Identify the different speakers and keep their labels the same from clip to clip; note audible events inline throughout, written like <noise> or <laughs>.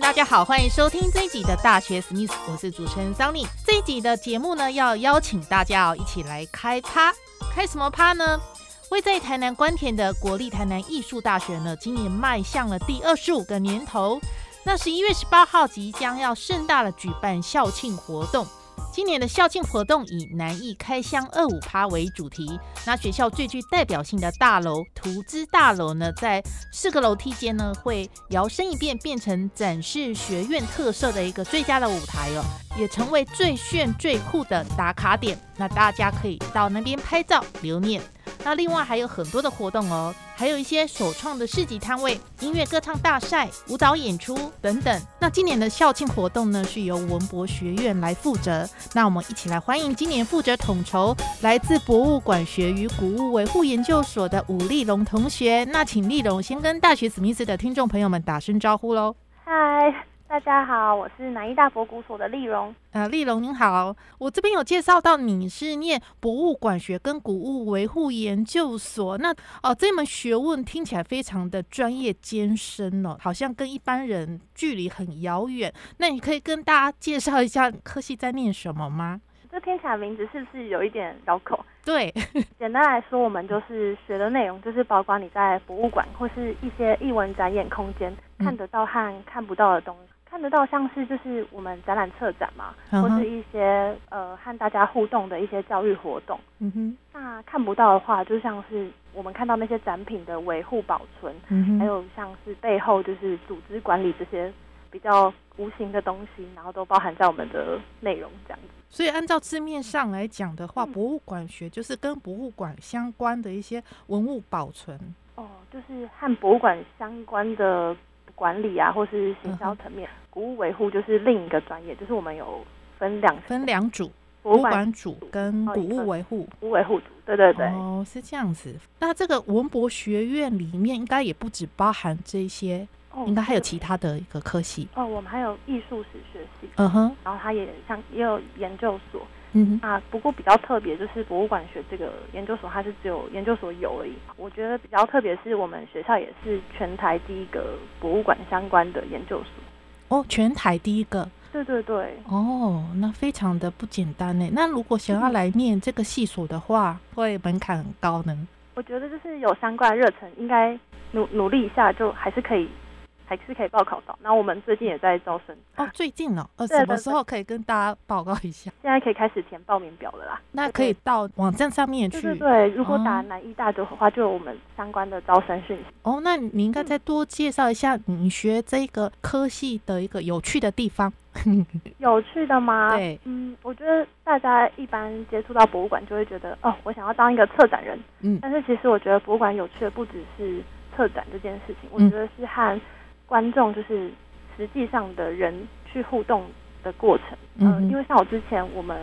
Speaker 1: 大家好，欢迎收听这一集的大学史密斯，我是主持人桑尼。这一集的节目呢，要邀请大家哦一起来开趴，开什么趴呢？位在台南关田的国立台南艺术大学呢，今年迈向了第二十五个年头，那十一月十八号即将要盛大的举办校庆活动。今年的校庆活动以南艺开箱二五趴为主题。那学校最具代表性的大楼图资大楼呢，在四个楼梯间呢，会摇身一变，变成展示学院特色的一个最佳的舞台哦，也成为最炫最酷的打卡点。那大家可以到那边拍照留念。那另外还有很多的活动哦，还有一些首创的市集摊位、音乐歌唱大赛、舞蹈演出等等。那今年的校庆活动呢，是由文博学院来负责。那我们一起来欢迎今年负责统筹、来自博物馆学与古物维护研究所的武立龙同学。那请立龙先跟大学史密斯的听众朋友们打声招呼喽。
Speaker 2: 嗨。大家好，我是南医大博古所的丽蓉。
Speaker 1: 呃，丽蓉您好，我这边有介绍到你是念博物馆学跟古物维护研究所。那哦，这门学问听起来非常的专业艰深哦，好像跟一般人距离很遥远。那你可以跟大家介绍一下科系在念什么吗？
Speaker 2: 这听起来名字是不是有一点绕口？
Speaker 1: 对，
Speaker 2: 简单来说，我们就是学的内容就是包括你在博物馆或是一些艺文展演空间看得到和看不到的东西。看得到像是就是我们展览策展嘛，或是一些呃和大家互动的一些教育活动。嗯哼，那看不到的话，就像是我们看到那些展品的维护保存，还有像是背后就是组织管理这些比较无形的东西，然后都包含在我们的内容这样子。
Speaker 1: 所以按照字面上来讲的话，博物馆学就是跟博物馆相关的一些文物保存。
Speaker 2: 哦，就是和博物馆相关的。管理啊，或是行销层面，古物维护就是另一个专业，就是我们有分两
Speaker 1: 分两组，博物馆组跟古物维护，
Speaker 2: 古物维护组，对对对，
Speaker 1: 哦，是这样子。那这个文博学院里面应该也不止包含这些，应该还有其他的一个科系。
Speaker 2: 哦，我们还有艺术史学系，嗯哼，然后它也像也有研究所。嗯哼啊，不过比较特别就是博物馆学这个研究所，它是只有研究所有而已。我觉得比较特别是我们学校也是全台第一个博物馆相关的研究所。
Speaker 1: 哦，全台第一个？
Speaker 2: 对对对。
Speaker 1: 哦，那非常的不简单呢。那如果想要来念这个系所的话，会门槛很高呢？
Speaker 2: 我觉得就是有相关热忱，应该努努力一下，就还是可以。还是可以报考到。那我们最近也在招生
Speaker 1: 哦，最近哦，呃，什么时候可以跟大家报告一下？
Speaker 2: 现在可以开始填报名表了啦。
Speaker 1: 那可以到网站上面去。
Speaker 2: 对对对，如果打南医大的话，就有我们相关的招生讯息。
Speaker 1: 哦，那你应该再多介绍一下你学这个科系的一个有趣的地方。<laughs>
Speaker 2: 有趣的吗？
Speaker 1: 对，
Speaker 2: 嗯，我觉得大家一般接触到博物馆就会觉得，哦，我想要当一个策展人。嗯，但是其实我觉得博物馆有趣的不只是策展这件事情，我觉得是和观众就是实际上的人去互动的过程，嗯，因为像我之前我们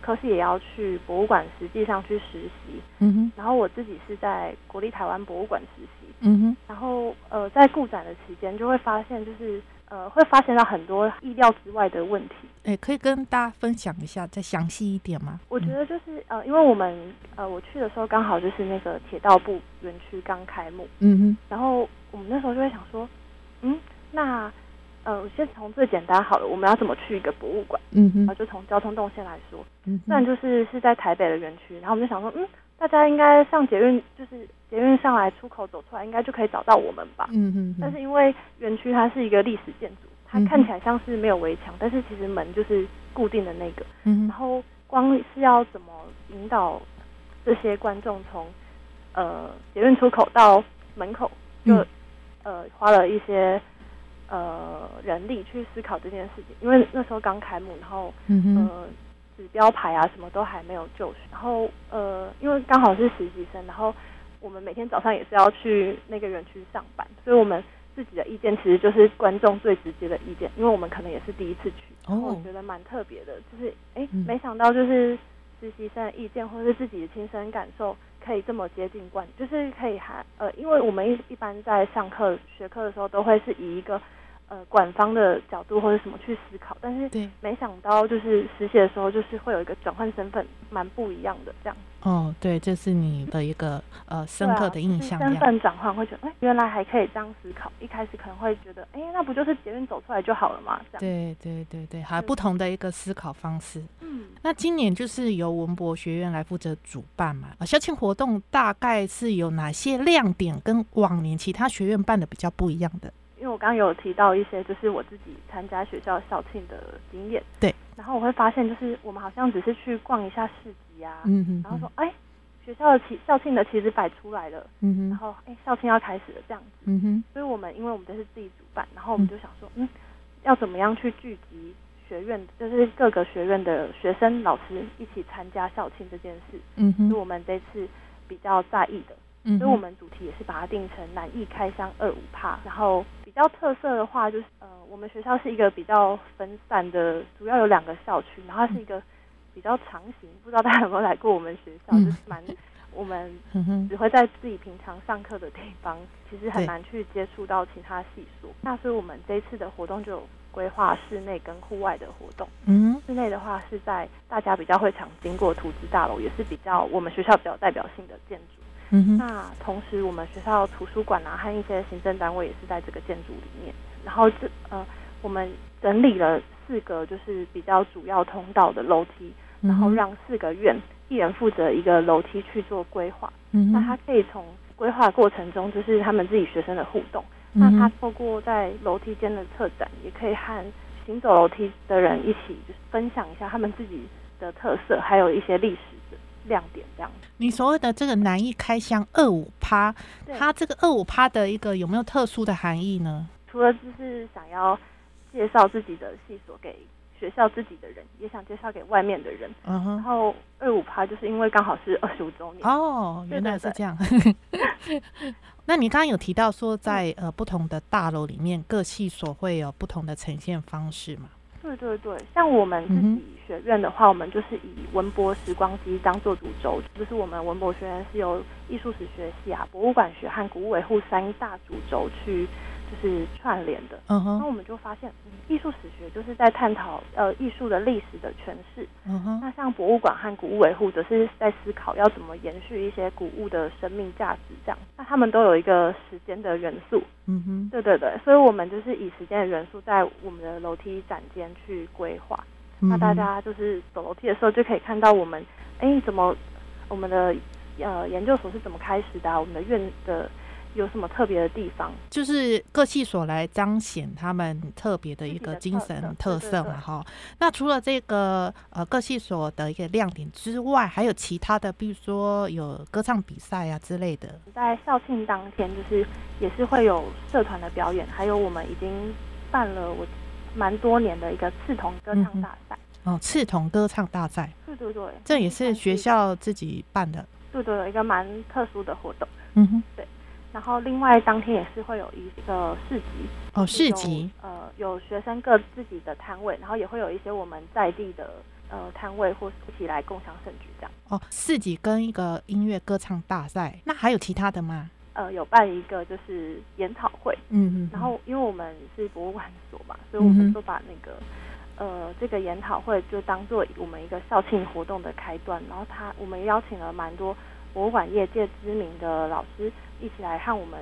Speaker 2: 科系也要去博物馆实际上去实习，嗯哼，然后我自己是在国立台湾博物馆实习，嗯哼，然后呃在顾展的期间就会发现就是呃会发现到很多意料之外的问题，
Speaker 1: 哎，可以跟大家分享一下再详细一点吗？
Speaker 2: 我觉得就是呃因为我们呃我去的时候刚好就是那个铁道部园区刚开幕，嗯哼，然后我们那时候就会想说。嗯，那呃，先从最简单好了，我们要怎么去一个博物馆？嗯嗯，然后就从交通动线来说，嗯，然就是是在台北的园区，然后我们就想说，嗯，大家应该上捷运，就是捷运上来出口走出来，应该就可以找到我们吧？嗯嗯，但是因为园区它是一个历史建筑，它看起来像是没有围墙，但是其实门就是固定的那个，嗯，然后光是要怎么引导这些观众从呃捷运出口到门口就。呃，花了一些呃人力去思考这件事情，因为那时候刚开幕，然后呃指标牌啊，什么都还没有就绪。然后呃，因为刚好是实习生，然后我们每天早上也是要去那个园区上班，所以我们自己的意见其实就是观众最直接的意见，因为我们可能也是第一次去，然后我觉得蛮特别的，就是哎，没想到就是实习生的意见或者是自己的亲身感受可以这么接近观，就是可以还呃，因为我们一一般在上课学课的时候都会是以一个。呃，管方的角度或者什么去思考，但是没想到就是实习的时候，就是会有一个转换身份，蛮不一样的这样。
Speaker 1: 哦，对，这是你的一个呃深刻的印象。
Speaker 2: 身份转换会觉得，哎，原来还可以这样思考。一开始可能会觉得，哎，那不就是捷运走出来就好了嘛？这样。
Speaker 1: 对对对对，还不同的一个思考方式。嗯，那今年就是由文博学院来负责主办嘛。啊，校庆活动大概是有哪些亮点，跟往年其他学院办的比较不一样的？
Speaker 2: 因为我刚刚有提到一些，就是我自己参加学校校庆的经验。
Speaker 1: 对。
Speaker 2: 然后我会发现，就是我们好像只是去逛一下市集啊，嗯然后说，哎，学校的旗校庆的旗子摆出来了，嗯然后，哎，校庆要开始了这样子，嗯哼。所以我们因为我们这是自己主办，然后我们就想说，嗯，要怎么样去聚集学院，就是各个学院的学生老师一起参加校庆这件事，嗯哼。是我们这次比较在意的。所以我们主题也是把它定成南艺开箱二五帕，然后比较特色的话就是，呃，我们学校是一个比较分散的，主要有两个校区，然后是一个比较长形，不知道大家有没有来过我们学校，就是蛮我们 <laughs> 只会在自己平常上课的地方，其实很难去接触到其他系所。那所以我们这一次的活动就有规划室内跟户外的活动。嗯，室内的话是在大家比较会常经过图资大楼，也是比较我们学校比较代表性的建筑。嗯那同时，我们学校图书馆啊和一些行政单位也是在这个建筑里面。然后这呃，我们整理了四个就是比较主要通道的楼梯，然后让四个院一人负责一个楼梯去做规划。嗯那他可以从规划过程中，就是他们自己学生的互动。那他透过在楼梯间的策展，也可以和行走楼梯的人一起就是分享一下他们自己的特色，还有一些历史的。亮点这样，
Speaker 1: 你所谓的这个难易开箱二五趴，它这个二五趴的一个有没有特殊的含义呢？
Speaker 2: 除了就是想要介绍自己的系所给学校自己的人，也想介绍给外面的人。嗯哼。然后二五趴就是因为刚好是二十五周年
Speaker 1: 哦，原来是这样。<laughs> <laughs> 那你刚刚有提到说，在呃不同的大楼里面，各系所会有不同的呈现方式嘛？
Speaker 2: 对对对，像我们自己学院的话，我们就是以文博时光机当做主轴，就是我们文博学院是由艺术史学系啊、博物馆学和古物维护三大主轴去。就是串联的，嗯哼，那我们就发现，艺术史学就是在探讨呃艺术的历史的诠释，嗯哼，那像博物馆和古物维护则是在思考要怎么延续一些古物的生命价值，这样，那他们都有一个时间的元素，嗯哼，对对对，所以我们就是以时间的元素在我们的楼梯展间去规划，那大家就是走楼梯的时候就可以看到我们，哎，怎么我们的呃研究所是怎么开始的，我们的院的。有什么特别的地方？
Speaker 1: 就是各系所来彰显他们特别的一个精神特色嘛，哈。那除了这个呃各系所的一个亮点之外，还有其他的，比如说有歌唱比赛啊之类的。
Speaker 2: 在校庆当天，就是也是会有社团的表演，还有我们已经办了我蛮多年的一个刺童歌唱大赛。
Speaker 1: 哦，刺童歌唱大赛。
Speaker 2: 对对对，
Speaker 1: 这也是学校自己办的。
Speaker 2: 对对，一个蛮特殊的活动。嗯哼，对。然后另外当天也是会有一个市集
Speaker 1: 哦，市集
Speaker 2: 呃有学生各自己的摊位，然后也会有一些我们在地的呃摊位或一起来共享盛举这样。
Speaker 1: 哦，市集跟一个音乐歌唱大赛，那还有其他的吗？
Speaker 2: 呃，有办一个就是研讨会，嗯嗯，然后因为我们是博物馆所嘛，所以我们就把那个呃这个研讨会就当做我们一个校庆活动的开端，然后他我们邀请了蛮多。博物馆业界知名的老师一起来和我们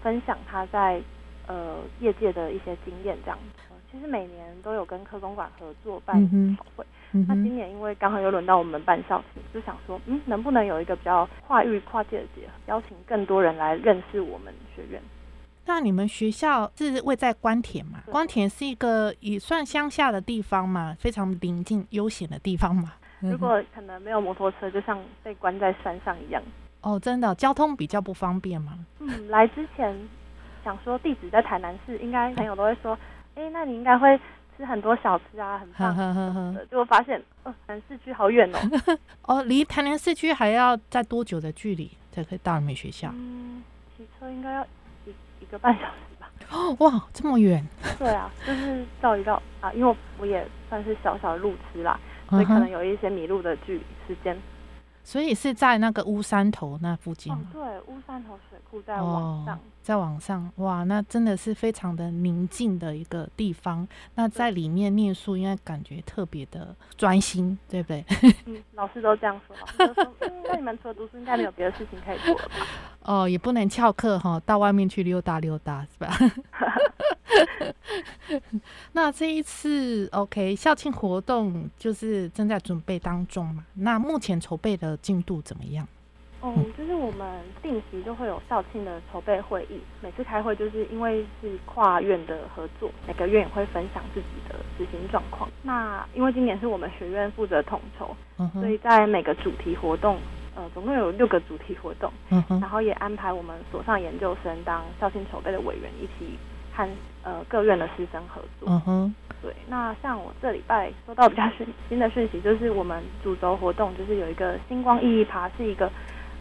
Speaker 2: 分享他在呃业界的一些经验，这样子。其实每年都有跟科工馆合作办讨会，那今年因为刚好又轮到我们办校庆，就想说，嗯，能不能有一个比较跨域跨界的结合，邀请更多人来认识我们学院。
Speaker 1: 那你们学校是位在关田嘛？关田是一个也算乡下的地方嘛，非常宁静悠闲的地方嘛。
Speaker 2: 如果可能没有摩托车，就像被关在山上一样。
Speaker 1: 哦，真的，交通比较不方便吗？
Speaker 2: 嗯，来之前想说地址在台南市，应该朋友都会说，哎，那你应该会吃很多小吃啊，很棒的，<laughs> 就发现哦，南市区好远哦。<laughs>
Speaker 1: 哦，离台南市区还要在多久的距离才可以到你们学校？
Speaker 2: 嗯，骑车应该要一一个半小时吧。
Speaker 1: 哦，哇，这么远。
Speaker 2: 对啊，就是绕一绕啊，因为我也算是小小的路痴啦，所以可能有一些迷路的距离时间。
Speaker 1: 所以是在那个乌山头那附近。
Speaker 2: 对，乌山头水库在往上，
Speaker 1: 在网上，哇，那真的是非常的宁静的一个地方。那在里面念书，应该感觉特别的专心，对不对？<laughs>
Speaker 2: 嗯，老师都这样说。老师说，嗯，那你们除了读书，应该没有别的事情可以做了吧？<laughs>
Speaker 1: 哦，也不能翘课哈，到外面去溜达溜达，是吧？<laughs> 那这一次，OK，校庆活动就是正在准备当中嘛。那目前筹备的进度怎么样？
Speaker 2: 哦，就是我们定期就会有校庆的筹备会议，每次开会就是因为是跨院的合作，每个院也会分享自己的执行状况。那因为今年是我们学院负责统筹，所以在每个主题活动。呃，总共有六个主题活动，然后也安排我们所上研究生当校庆筹备的委员，一起和呃各院的师生合作。嗯哼，对。那像我这礼拜收到比较新新的讯息，就是我们主轴活动就是有一个星光熠熠爬，是一个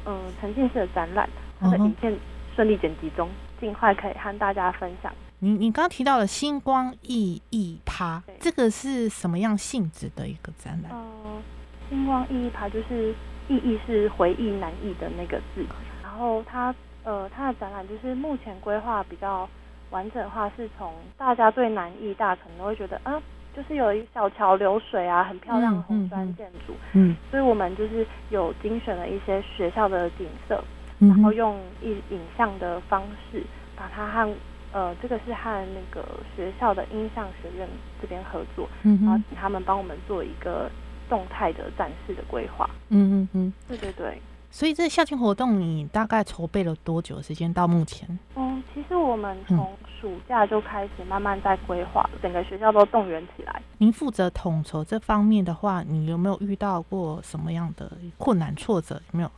Speaker 2: 嗯沉浸式的展览，它的影片顺利剪辑中，尽快可以和大家分享。
Speaker 1: 你你刚刚提到了星光熠熠趴，这个是什么样性质的一个展览？
Speaker 2: 嗯，星光熠熠趴就是。熠熠是回忆难忆的那个字，然后它呃它的展览就是目前规划比较完整的话，是从大家对南艺大可能都会觉得啊，就是有一小桥流水啊，很漂亮的红砖建筑，嗯，所以我们就是有精选了一些学校的景色，然后用一影像的方式把它和呃这个是和那个学校的音像学院这边合作，嗯然后请他们帮我们做一个。动态的展示的规划，嗯嗯嗯，对对对。
Speaker 1: 所以这校庆活动你大概筹备了多久时间？到目前？
Speaker 2: 嗯，其实我们从暑假就开始慢慢在规划，整个学校都动员起来。
Speaker 1: 您负责统筹这方面的话，你有没有遇到过什么样的困难挫折？有没有？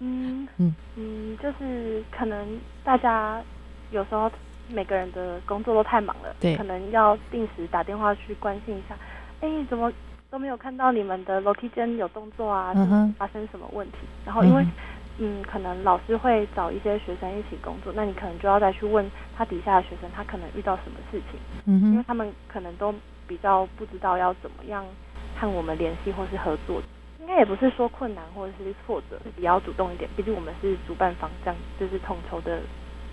Speaker 2: 嗯 <laughs> 嗯嗯，就是可能大家有时候每个人的工作都太忙了，对，可能要定时打电话去关心一下，哎，怎么？都没有看到你们的楼梯间有动作啊，发生什么问题？然后因为，嗯，可能老师会找一些学生一起工作，那你可能就要再去问他底下的学生，他可能遇到什么事情？嗯因为他们可能都比较不知道要怎么样和我们联系或是合作。应该也不是说困难或者是挫折，自己要主动一点，毕竟我们是主办方，这样就是统筹的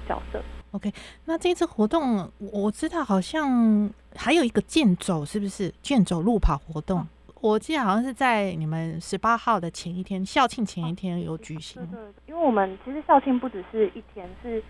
Speaker 2: 角色。
Speaker 1: OK，那这次活动我知道好像还有一个健走，是不是健走路跑活动？我记得好像是在你们十八号的前一天，校庆前一天有举行。
Speaker 2: 对，因为我们其实校庆不只是一天，是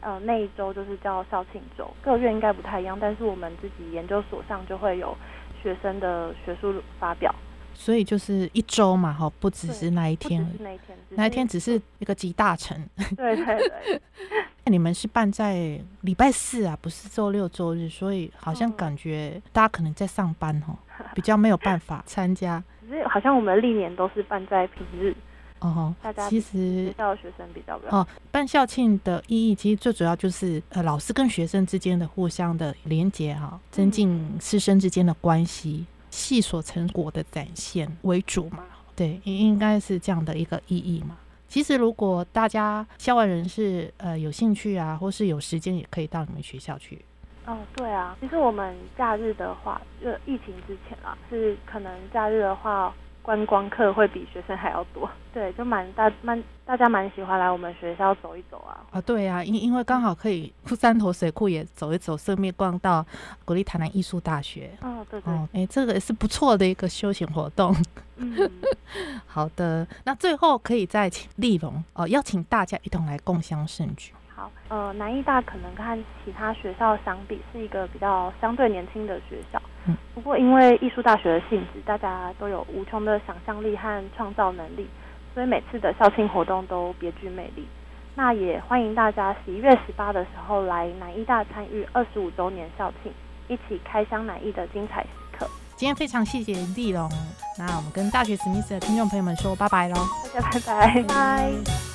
Speaker 2: 呃那一周就是叫校庆周，各院应该不太一样，但是我们自己研究所上就会有学生的学术发表。
Speaker 1: 所以就是一周嘛，哈，不只是那一天，
Speaker 2: 那一天，
Speaker 1: 那一天只是一个集大成。
Speaker 2: 对对对。<laughs>
Speaker 1: 那你们是办在礼拜四啊，不是周六周日，所以好像感觉大家可能在上班哦，比较没有办法 <laughs> 参加。
Speaker 2: 可是好像我们历年都是办在平日。
Speaker 1: 哦，
Speaker 2: 大家
Speaker 1: 其实
Speaker 2: 学校的学生比较哦，
Speaker 1: 办校庆的意义其实最主要就是呃老师跟学生之间的互相的连接哈，增进师生之间的关系。系所成果的展现为主嘛，对，应应该是这样的一个意义嘛。其实如果大家校外人士呃有兴趣啊，或是有时间，也可以到你们学校去。
Speaker 2: 哦，对啊，其实我们假日的话，就疫情之前啊，是可能假日的话。观光客会比学生还要多，<laughs> 对，就蛮大蛮大家蛮喜欢来我们学校走一走啊。
Speaker 1: 啊，对啊，因因为刚好可以三头水库也走一走，顺便逛到国立台南艺术大学。
Speaker 2: 哦，对对。哦，
Speaker 1: 哎，这个也是不错的一个休闲活动。嗯，<laughs> 好的，那最后可以再请丽龙哦，邀请大家一同来共襄盛举。
Speaker 2: 好，呃，南艺大可能跟其他学校相比，是一个比较相对年轻的学校。嗯。不过，因为艺术大学的性质，大家都有无穷的想象力和创造能力，所以每次的校庆活动都别具魅力。那也欢迎大家十一月十八的时候来南艺大参与二十五周年校庆，一起开箱南艺的精彩时刻。
Speaker 1: 今天非常谢谢丽龙，那我们跟大学史密斯的听众朋友们说拜拜喽，
Speaker 2: 大家拜拜拜。